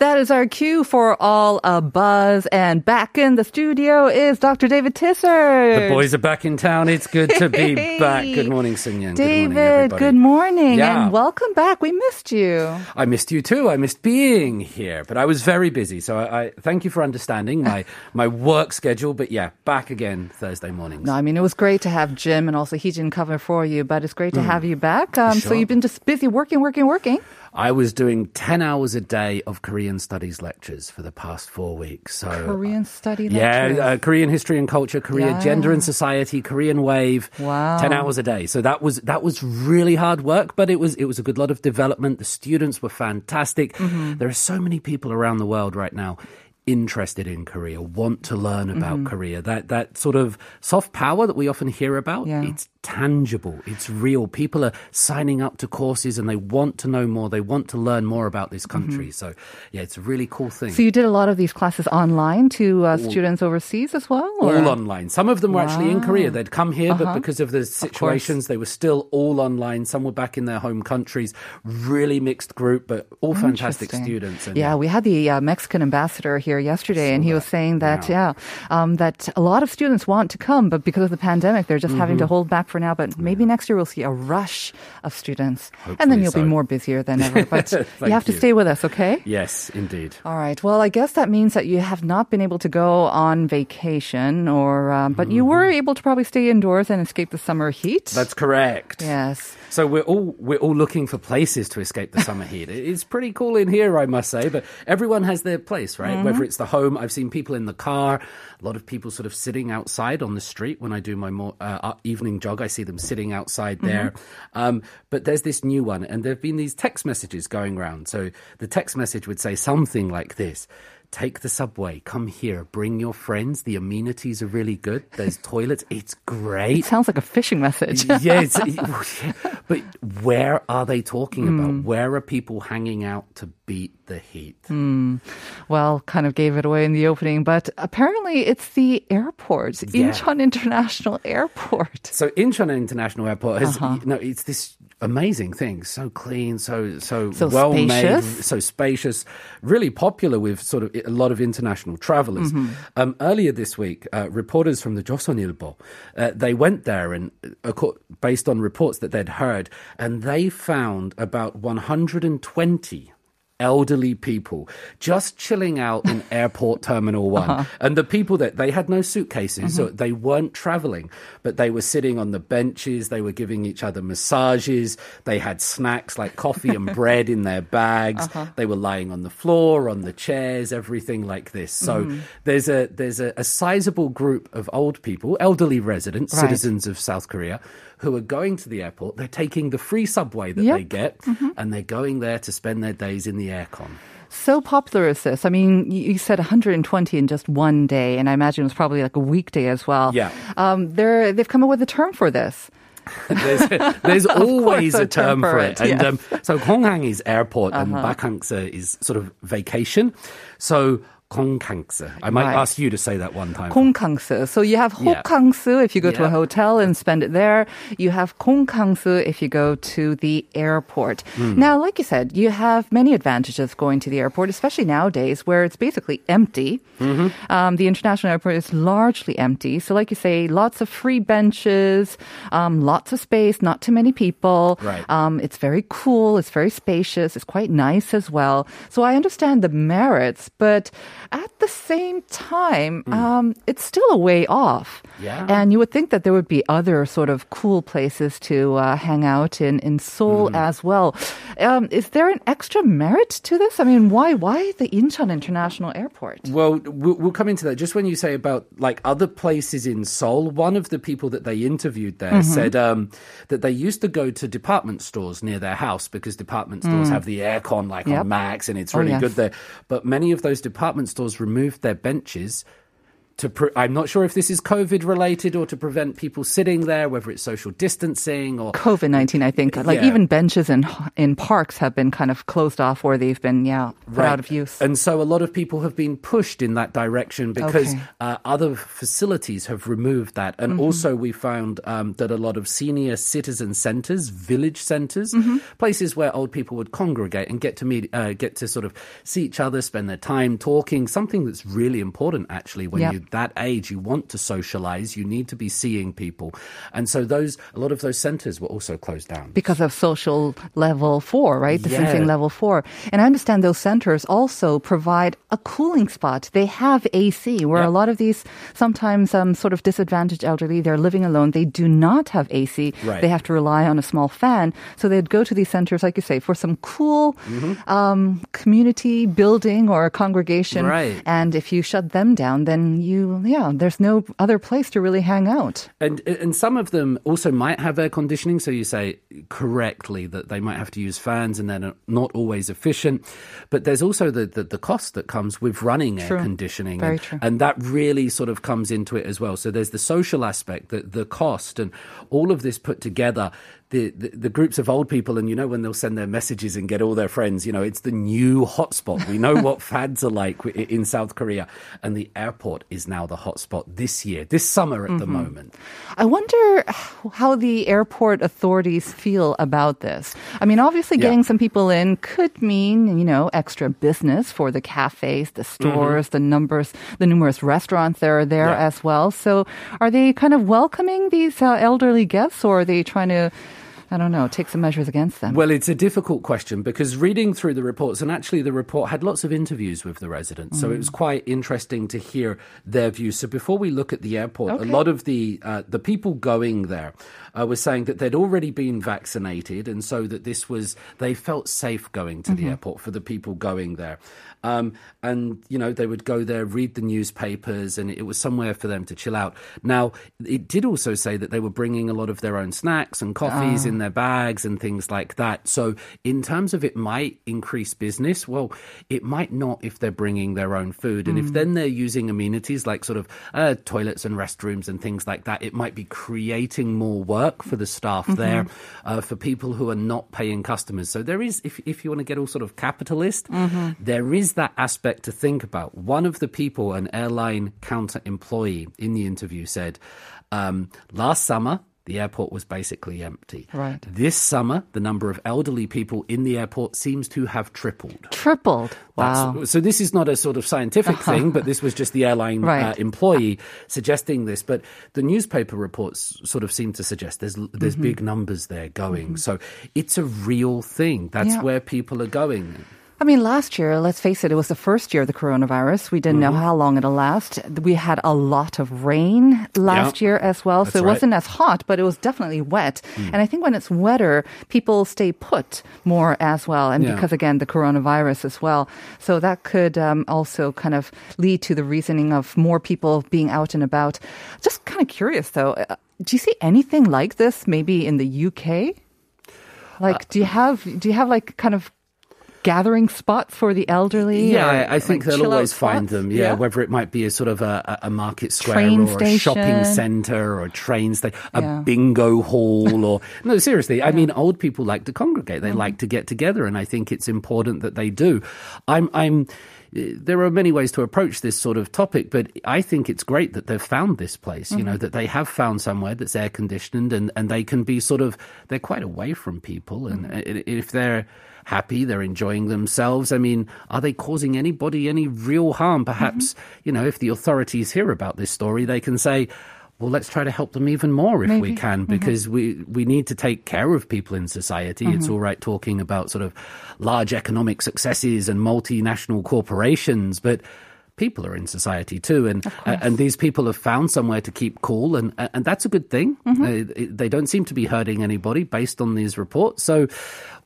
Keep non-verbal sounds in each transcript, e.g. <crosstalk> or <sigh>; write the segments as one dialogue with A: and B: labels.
A: That is our cue for all a buzz. And back in the studio is Dr. David Tizzard.
B: The boys are back in town. It's good to be <laughs> back. Good morning, Sunyan.
A: David,
B: good morning,
A: good morning
B: Yeah.
A: and welcome back. We missed you.
B: I missed you too. I missed being here, but I was very busy. So I, I thank you for understanding my <laughs> my work schedule. But yeah, back again Thursday mornings.
A: No, I mean, it was great to have Jim and also Heejin cover for you, but it's great to have you back. Um, So you've been just busy working, working, working.
B: I was doing ten hours a day of Korean studies lectures for the past four weeks. So
A: Korean study
B: Yeah,
A: lectures.
B: uh, Korean history and culture, Korea
A: Yeah.
B: gender and society, Korean wave.
A: Wow.
B: ten hours a day. So that was that was really hard work, but it was it was a good lot of development. The students were fantastic.
A: Mm-hmm.
B: There are so many people around the world right now interested in Korea, want to learn about
A: Mm-hmm.
B: Korea. That that sort of soft power that we often hear about.
A: Yeah.
B: It's tangible. It's real. People are signing up to courses and they want to know more. They want to learn more about this country. So yeah, it's a really cool thing.
A: Mm-hmm. So you did a lot of these classes online to uh, students overseas as well? or-
B: all online. Some of them were actually in Korea. They'd come here,
A: Uh-huh.
B: but because of the situations, they were still all online. Some were back in their home countries. Really mixed group, but all fantastic students. And
A: yeah, we had the uh, Mexican ambassador here yesterday, and he was saying that
B: Wow.
A: yeah, um, that a lot of students want to come, but because of the pandemic, they're just having to
B: Mm-hmm.
A: hold back for now. But maybe next year we'll see a rush of students, and then you'll be more busier than ever. But <laughs> you have to
B: you.
A: stay with us, okay?
B: Yes, indeed.
A: All right. Well, I guess that means that you have not been able to go on vacation, or um, but you were able to probably stay indoors and escape the summer heat.
B: Mm-hmm. That's correct.
A: yes.
B: So we're all we're all looking for places to escape the summer heat. It's pretty cool in here, I must say. But everyone has their place, right?
A: Mm-hmm.
B: Whether it's the home, I've seen people in the car, a lot of people sort of sitting outside on the street when I do my more uh, evening jog. I see them sitting outside
A: Mm-hmm.
B: there. Um, but there's this new one, and there've been these text messages going around. So the text message would say something like this. Take the subway. Come here. Bring your friends. The amenities are really good. There's <laughs> toilets. It's great.
A: It Sounds like a phishing message.
B: yeah, it's, <laughs> but where are they talking
A: Hmm.
B: about? Where are people hanging out to beat the heat?
A: Hmm. Well, kind of gave it away in the opening, but apparently it's the airport,
B: Yeah.
A: Incheon International Airport.
B: So Incheon International Airport has,
A: Uh-huh.
B: you know, it's this amazing thing, so clean, so so,
A: So
B: well made, so spacious, really popular with sort of a lot of international travelers.
A: Mm-hmm.
B: Um, earlier this week, uh, reporters from the Chosun Ilbo, uh, they went there and uh, based on reports that they'd heard, and they found about 120 elderly people just chilling out in <laughs> airport terminal one.
A: Uh-huh.
B: and the people that they had no suitcases so mm-hmm. they weren't traveling but they were sitting on the benches they were giving each other massages they had snacks like coffee and <laughs> bread in their bags uh-huh. they were lying on the floor on the chairs everything like this. So mm-hmm. there's a there's a, a sizable group of old people elderly residents
A: Right.
B: citizens of south korea who are going to the airport. They're taking the free subway that
A: Yep.
B: they get mm-hmm. and they're going there to spend their days in the aircon
A: So popular is this? I mean, you said 120 in just one day, and I imagine it was probably like a weekday as well.
B: Yeah.
A: Um, they're, they've come up with a term for this. <laughs>
B: there's, there's <laughs> always
A: a
B: term for it.
A: it,
B: And um, so Konghang is airport and
A: Uh-huh.
B: Bakhangsa is sort of vacation. So Konghangsa. I might
A: Right.
B: ask you to say that one time.
A: Kongkangsu. So you have
B: Yeah.
A: If you go to a hotel and spend it there. You have Kongkangsu if you go to the airport.
B: Hmm.
A: Now, like you said, you have many advantages going to the airport, especially nowadays where it's basically empty.
B: Mm-hmm.
A: Um, the international airport is largely empty. So, like you say, lots of free benches, um, lots of space, not too many people.
B: Right.
A: Um, it's very cool. It's very spacious. It's quite nice as well. So I understand the merits, but at the same time, um, it's still a way off.
B: Yeah.
A: And you would think that there would be other sort of cool places to uh, hang out in, in Seoul as well. Um, is there an extra merit to this? I mean, why why the Incheon International Airport?
B: Well, we'll we'll come into that. Just when you say about like other places in Seoul, one of the people that they interviewed there said um, that they used to go to department stores near their house because department stores have the aircon like
A: Yep.
B: on max and it's
A: Oh,
B: really
A: yes.
B: good there. But many of those department stores removed their benches. To pre- I'm not sure if this is COVID related or to prevent people sitting there, whether it's social distancing or
A: COVID nineteen, I think. Like
B: Yeah.
A: even benches in in parks have been kind of closed off, or they've been yeah put out of use.
B: And so a lot of people have been pushed in that direction because
A: Okay.
B: uh, other facilities have removed that. And
A: Mm-hmm.
B: also, we found um, that a lot of senior citizen centers, village centers,
A: Mm-hmm.
B: places where old people would congregate and get to meet, uh, get to sort of see each other, spend their time talking. Something that's really important, actually, when
A: Yep.
B: That age, you want to socialize, you need to be seeing people. And so those, a lot of those centers were also closed down.
A: because of social level four, right? Distancing
B: Yeah.
A: level four. And I understand those centers also provide a cooling spot. They have AC where a lot of these sometimes um, sort of disadvantaged elderly, they're living alone. They do not have AC.
B: Right.
A: They have to rely on a small fan. So they'd go to these centers, like you say, for some cool
B: Mm-hmm.
A: um, community building or a congregation.
B: Right.
A: And if you shut them down, then you, yeah, there's no other place to really hang out.
B: And and some of them also might have air conditioning, so you say correctly that they might have to use fans and they're not always efficient. But there's also the, the, the cost that comes with running
A: True.
B: air conditioning.
A: Very
B: and,
A: true.
B: and that really sort of comes into it as well. So there's the social aspect, the, the cost, and all of this put together. The, the, the groups of old people, and you know, when they'll send their messages and get all their friends, you know, it's the new hotspot. We know what <laughs> fads are like in South Korea, and the airport is now the hotspot this year, this summer at the
A: Mm-hmm.
B: moment.
A: I wonder how the airport authorities feel about this. I mean, obviously,
B: Yeah.
A: getting some people in could mean, you know, extra business for the cafes, the stores, the numbers, the numerous restaurants that are there
B: Mm-hmm. Yeah.
A: as well. So, are they kind of welcoming these uh, elderly guests, or are they trying to, I don't know, take some measures against them?
B: Well, it's a difficult question because reading through the reports, and actually the report had lots of interviews with the residents, so it was quite interesting to hear their views. So before we look at the airport,
A: Okay.
B: a lot of the uh, the people going there uh, were saying that they'd already been vaccinated, and so that this was they felt safe going to the airport for the people going there. Um, and you know they would go there, read the newspapers, and it was somewhere for them to chill out. Now it did also say that they were bringing a lot of their own snacks and coffees in their bags and things like that. So in terms of it might increase business, well, it might not if they're bringing their own food, and if then they're using amenities like sort of uh, toilets and restrooms and things like that, it might be creating more work for the staff there, uh, for people who are not paying customers. So there is, if if you want to get all sort of capitalist, there is that aspect to think about. One of the people, an airline counter employee in the interview said, um, last summer, the airport was basically empty.
A: Right.
B: This summer, the number of elderly people in the airport seems to have tripled.
A: Tripled.
B: That's-
A: Wow.
B: So this is not a sort of scientific thing, but this was just the airline uh, employee suggesting this. But the newspaper reports sort of seem to suggest there's there's
A: Mm-hmm.
B: big numbers there going. So it's a real thing. That's
A: Yeah.
B: where people are going.
A: I mean, last year, let's face it, it was the first year of the coronavirus. We didn't know
B: Mm-hmm.
A: how long it'll last. We had a lot of rain last
B: Yeah,
A: year as well, so it
B: right.
A: wasn't as hot, but it was definitely wet. And I think when it's wetter, people stay put more as well. And
B: Yeah.
A: because, again, the coronavirus as well. So that could um, also kind of lead to the reasoning of more people being out and about. Just kind of curious, though. uh, Do you see anything like this maybe in the UK? Like, do you have do you have like kind of gathering spots for the elderly?
B: Yeah,
A: or,
B: I, I think
A: like,
B: they'll always find them. Yeah, whether it might be a sort of a, a market square
A: Train
B: or a shopping center or a train station, a
A: Yeah.
B: bingo hall or <laughs> no, seriously. I mean, old people like to congregate. They
A: Mm-hmm.
B: like to get together, and I think it's important that they do. I'm, I'm. There are many ways to approach this sort of topic, but I think it's great that they've found this place. You know
A: Mm-hmm.
B: that they have found somewhere that's air conditioned, and and they can be sort of they're quite away from people, and
A: Mm-hmm.
B: if they're happy, they're enjoying themselves. I mean, are they causing anybody any real harm? Perhaps,
A: Mm-hmm.
B: you know, if the authorities hear about this story, they can say, well, let's try to help them even more if we can, because we, we need to take care of people in society. It's all right talking about sort of large economic successes and multinational corporations, but people are in society too, and uh, and these people have found somewhere to keep cool, and uh, and that's a good thing.
A: Mm-hmm.
B: Uh, they don't seem to be hurting anybody based on these reports. So.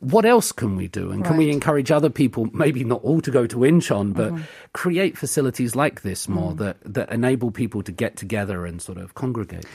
B: What else can we do? And can we encourage other people, maybe not all to go to Incheon, but
A: Mm-hmm.
B: create facilities like this more
A: Mm.
B: that, that enable people to get together and sort of congregate?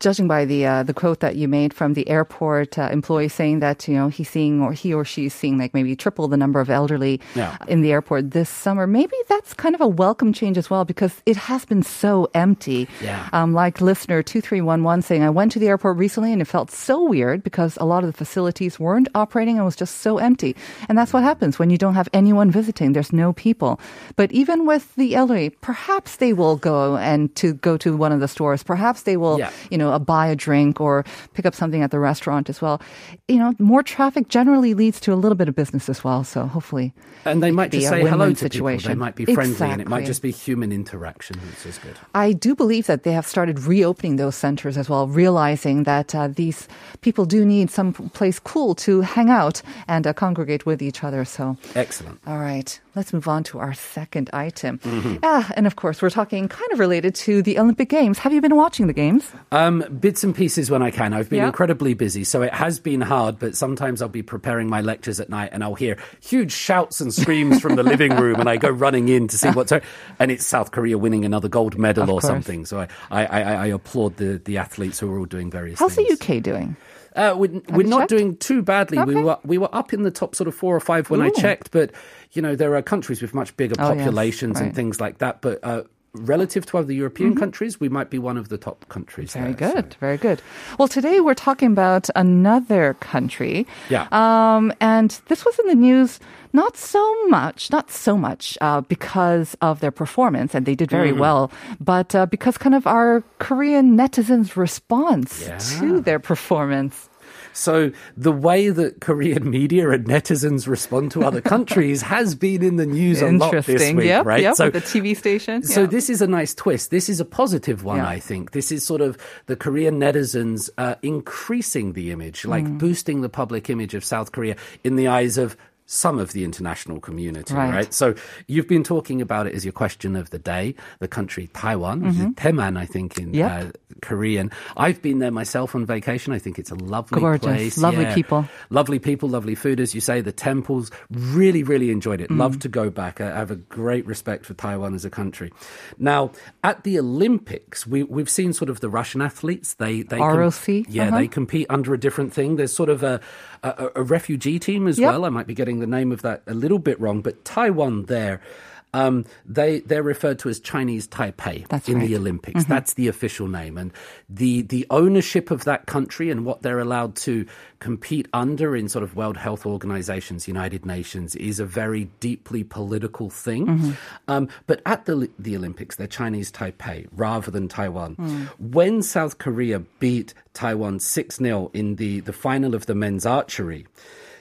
A: Judging by the uh, the quote that you made from the airport uh, employee saying that you know he's seeing or he or she's seeing like maybe triple the number of elderly
B: Yeah.
A: in the airport this summer, maybe that's kind of a welcome change as well because it has been so empty.
B: Yeah.
A: Um, like listener two three one one saying, I went to the airport recently and it felt so weird because a lot of the facilities weren't operating and was just so empty. And that's what happens when you don't have anyone visiting. There's no people. But even with the elderly, perhaps they will go and to go to one of the stores. Perhaps they will,
B: Yeah.
A: you know, uh, buy a drink or pick up something at the restaurant as well. You know, more traffic generally leads to a little bit of business as well. So hopefully,
B: And they might just
A: be
B: say hello to people. They might be friendly, and it might just be human interaction, which is good.
A: I do believe that they have started reopening those centers as well, realizing that uh, these people do need some place cool to hang out and uh, congregate with each other. So,
B: Excellent.
A: all right, let's move on to our second item. <laughs>
B: Mm-hmm.
A: Ah, and of course, we're talking kind of related to the Olympic Games. Have you been watching the games?
B: Um, bits and pieces when I can. I've been
A: Yeah.
B: incredibly busy, so it has been hard. But sometimes I'll be preparing my lectures at night, and I'll hear huge shouts and screams from the living room, and I go running in to see what's <laughs> and it's South Korea winning another gold medal
A: Of
B: or
A: course.
B: something. So I, I, I, I applaud the, the athletes who are all doing various.
A: How's the. UK doing?
B: Uh, we're we're not
A: checked?
B: doing too badly. We were we were up in the top sort of four or five when I checked, but you know there are countries with much bigger
A: Oh, yes,
B: populations and things like that. But uh, relative to other European countries, we might be one of the top countries.
A: Mm-hmm. Very
B: there, so-
A: good, very good. Well, today we're talking about another country.
B: Yeah.
A: Um, and this was in the news not so much, not so much uh, because of their performance, and they did very
B: Mm-hmm.
A: well, but uh, because kind of our Korean netizens' response
B: Yeah.
A: to their performance.
B: So the way that Korean media and netizens respond to other countries <laughs> has been in the news a lot this week,
A: yep,
B: right?
A: yep,
B: so
A: the TV station.
B: So this is a nice twist. This is a positive one,
A: Yeah.
B: I think. This is sort of the Korean netizens uh, increasing the image, like
A: Mm.
B: boosting the public image of South Korea in the eyes of some of the international community,
A: Right.
B: right? So you've been talking about it as your question of the day, the country Taiwan, Taeman, I think, in
A: Mm-hmm. Yep.
B: uh, Korean. I've been there myself on vacation. I think it's a lovely
A: Gorgeous.
B: place.
A: Lovely people.
B: Lovely people, lovely food, as you say. The temples, really, really enjoyed it.
A: Mm.
B: Love to go back. I have a great respect for Taiwan as a country. Now, at the Olympics, we, we've seen sort of the Russian athletes. They, they com-
A: ROC?
B: yeah,
A: Uh-huh.
B: they compete under a different thing. There's sort of a, a, a refugee team as
A: Yep.
B: well. I might be getting the name of that a little bit wrong, but Taiwan there. Um, they they're referred to as Chinese Taipei
A: That's
B: in the
A: right. Mm-hmm.
B: Olympics. That's the official name, and the the ownership of that country and what they're allowed to compete under in sort of World Health Organizations, United Nations, is a very deeply political thing.
A: Mm-hmm.
B: Um, but at the the Olympics, they're Chinese Taipei rather than Taiwan.
A: Mm.
B: When South Korea beat Taiwan six 0 in the the final of the men's archery,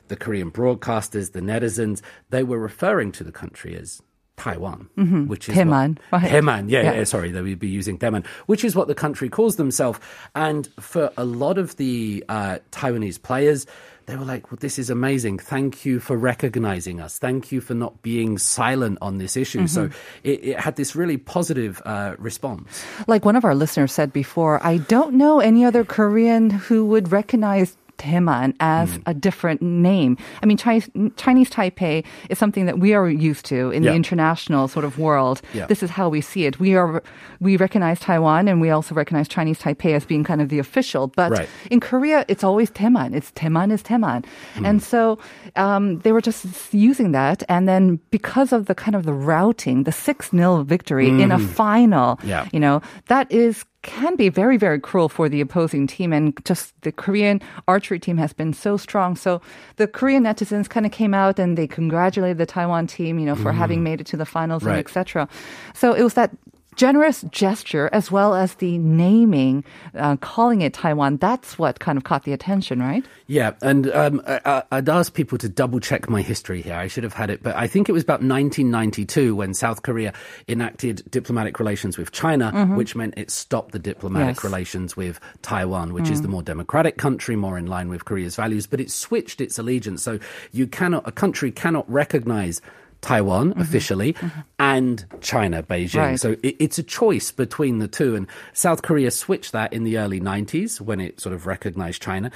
B: the Korean broadcasters, the netizens, they were referring to the country as Taiwan, which is what,
A: right.
B: Taeman, yeah,
A: Yeah.
B: yeah, sorry, they would be using Taeman, which is what the country calls themselves. And for a lot of the uh, Taiwanese players, they were like, well, this is amazing. Thank you for recognizing us. Thank you for not being silent on this issue. So it, it had this really positive uh, response.
A: Like one of our listeners said before, I don't know any other Korean who would recognize Taeman as
B: Mm.
A: a different name. I mean, Chinese, Chinese Taipei is something that we are used to in
B: Yeah.
A: the international sort of world.
B: Yeah.
A: This is how we see it. We are we recognize Taiwan and we also recognize Chinese Taipei as being kind of the official. But
B: Right.
A: in Korea, it's always Taeman. It's Taeman is Taeman,
B: Hmm.
A: and so um, they were just using that. And then because of the kind of the routing, the six 0 victory in a final,
B: Hmm. Yeah.
A: you know, that is can be very, very cruel for the opposing team. And just the Korean archery team has been so strong. So the Korean netizens kind of came out and they congratulated the Taiwan team, you know, for having mm-hmm. made it to the finals and
B: Right.
A: etc. So it was that generous gesture as well as the naming, uh, calling it Taiwan. That's what kind of caught the attention, right?
B: Yeah, and um, I, I'd ask people to double check my history here. I should have had it, but I think it was about 1992 when South Korea enacted diplomatic relations with China, which meant it stopped the diplomatic
A: Yes.
B: relations with Taiwan, which is the more democratic country, more in line with Korea's values. But it switched its allegiance, so you cannot, a country cannot recognize Taiwan mm-hmm. officially mm-hmm. and China, Beijing.
A: Right.
B: So it, it's a choice between the two. And South Korea switched that in the early 90s when it sort of recognized China.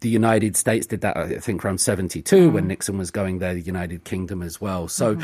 B: The United States did that, I think, around 72 when Nixon was going there, the United Kingdom as well. So,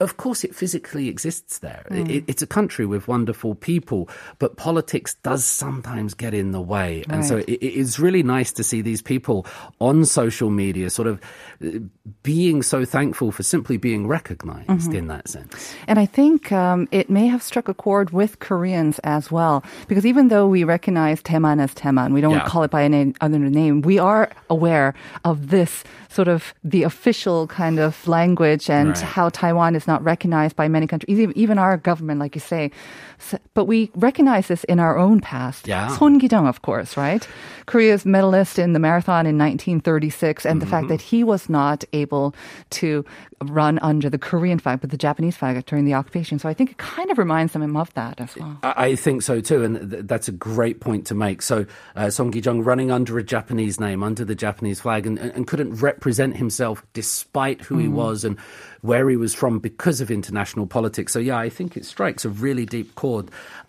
B: of course, it physically exists there. It, it's a country with wonderful people, but politics does sometimes get in the way. And so it, it is really nice to see these people on social media sort of uh, being so thankful for simply being recognized in that sense.
A: And I think um, it may have struck a chord with Koreans as well, because even though we recognize Taeman as Taeman, we don't
B: Yeah.
A: call it by any other name. We are aware of this sort of the official kind of language and
B: Right.
A: how Taiwan is not recognized by many countries, even our government, like you say. So, but we recognize this in our own past.
B: Yeah.
A: Son Gi-jung, of course, right? Korea's medalist in the marathon in 1936, and the fact
B: Mm-hmm.
A: that he was not able to run under the Korean flag, but the Japanese flag during the occupation. So I think it kind of reminds them of that as well.
B: I I think so too, and th- that's a great point to make. So, uh, Song Gi-jung running under a Japanese name, under the Japanese flag, and, and and couldn't represent himself despite who he was and where he was from because of international politics. So, yeah, I think it strikes a really deep chord.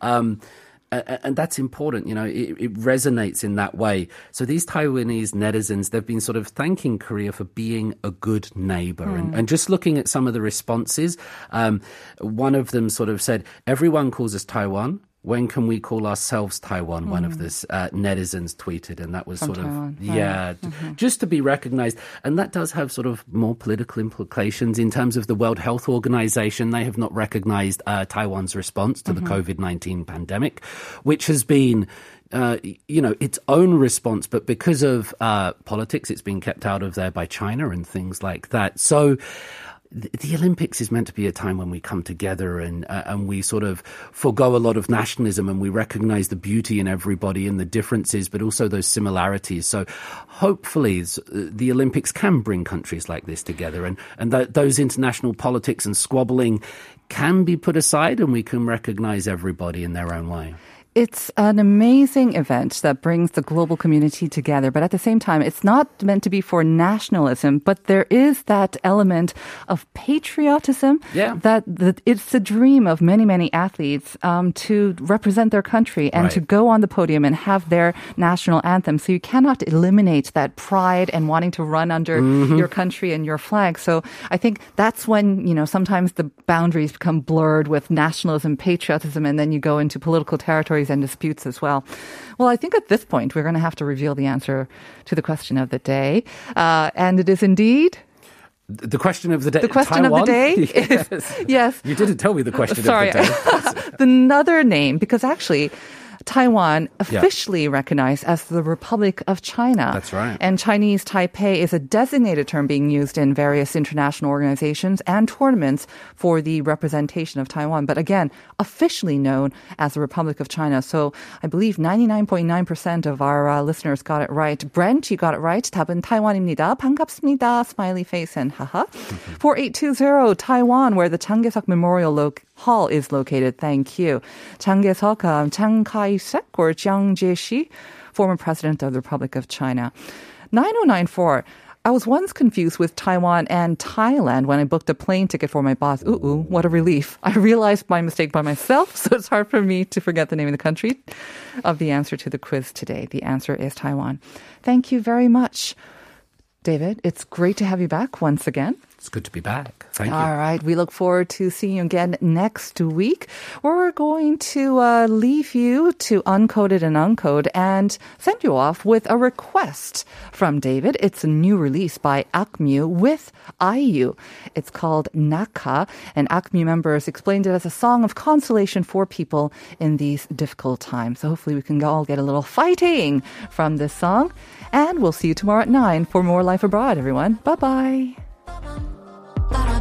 B: Um, a- a- and that's important, you know, it, it resonates in that way. So these Taiwanese netizens, they've been sort of thanking Korea for being a good neighbor. And, and just looking at some of the responses, um, one of them sort of said, everyone calls us Taiwan. When can we call ourselves Taiwan? One of this uh, netizens tweeted, and that was
A: From
B: sort
A: Taiwan,
B: of
A: right.
B: yeah, j- just to be recognized, and that does have sort of more political implications in terms of the World Health Organization. They have not recognized uh, Taiwan's response to the COVID nineteen pandemic, which has been. Uh, you know its own response, but because of uh, politics, it's been kept out of there by China and things like that. So, the Olympics is meant to be a time when we come together and uh, and we sort of forego a lot of nationalism and we recognize the beauty in everybody and the differences, but also those similarities. So hopefully uh, the Olympics can bring countries like this together and and th- those international politics and squabbling can be put aside and we can recognize everybody in their own way.
A: It's an amazing event that brings the global community together, but at the same time, it's not meant to be for nationalism, but there is that element of patriotism
B: Yeah.
A: that, that it's the dream of many, many athletes um, to represent their country and
B: Right.
A: to go on the podium and have their national anthem. So you cannot eliminate that pride and wanting to run under
B: Mm-hmm.
A: your country and your flag. So I think that's when, you know, sometimes the boundaries become blurred with nationalism, patriotism, and then you go into political and disputes as well. Well, I think at this point, we're going to have to reveal the answer to the question of the day. Uh, and it is indeed
B: The question of the day.
A: the question of the day. <laughs>
B: yes.
A: Is, yes.
B: You didn't tell me the question
A: Sorry.
B: of the day. <laughs>
A: Another name, because actually, Taiwan officially recognized as the Republic of China.
B: That's right.
A: And Chinese Taipei is a designated term being used in various international organizations and tournaments for the representation of Taiwan. But again, officially known as the Republic of China. So I believe 99.9% of our uh, listeners got it right. Brent, you got it right. 답은 타이완입니다. 반갑습니다. Smiley face and haha. <laughs> 4820 Taiwan, where the Changgyeseok Memorial lo- Hall is located. Thank you. Changgyeseok, um, Chiang Kai-shek or Jiang Jieshi, former president of the Republic of China. 9094. I was once confused with Taiwan and Thailand when I booked a plane ticket for my boss. Ooh, ooh, what a relief. I realized my mistake by myself, <laughs> so it's hard for me to forget the name of the country of the answer to the quiz today. The answer is Taiwan. Thank you very much. David, it's great to have you back once again.
B: It's good to be back. Thank you.
A: All right. We look forward to seeing you again next week. We're going to uh, leave you to Uncoded and Uncode and send you off with a request from David. It's a new release by Akmu with IU. It's called NAKKA, and Akmu members explained it as a song of consolation for people in these difficult times. So hopefully we can all get a little fighting from this song. And we'll see you tomorrow at 9 for more Life Abroad, everyone. Bye bye.
C: 따라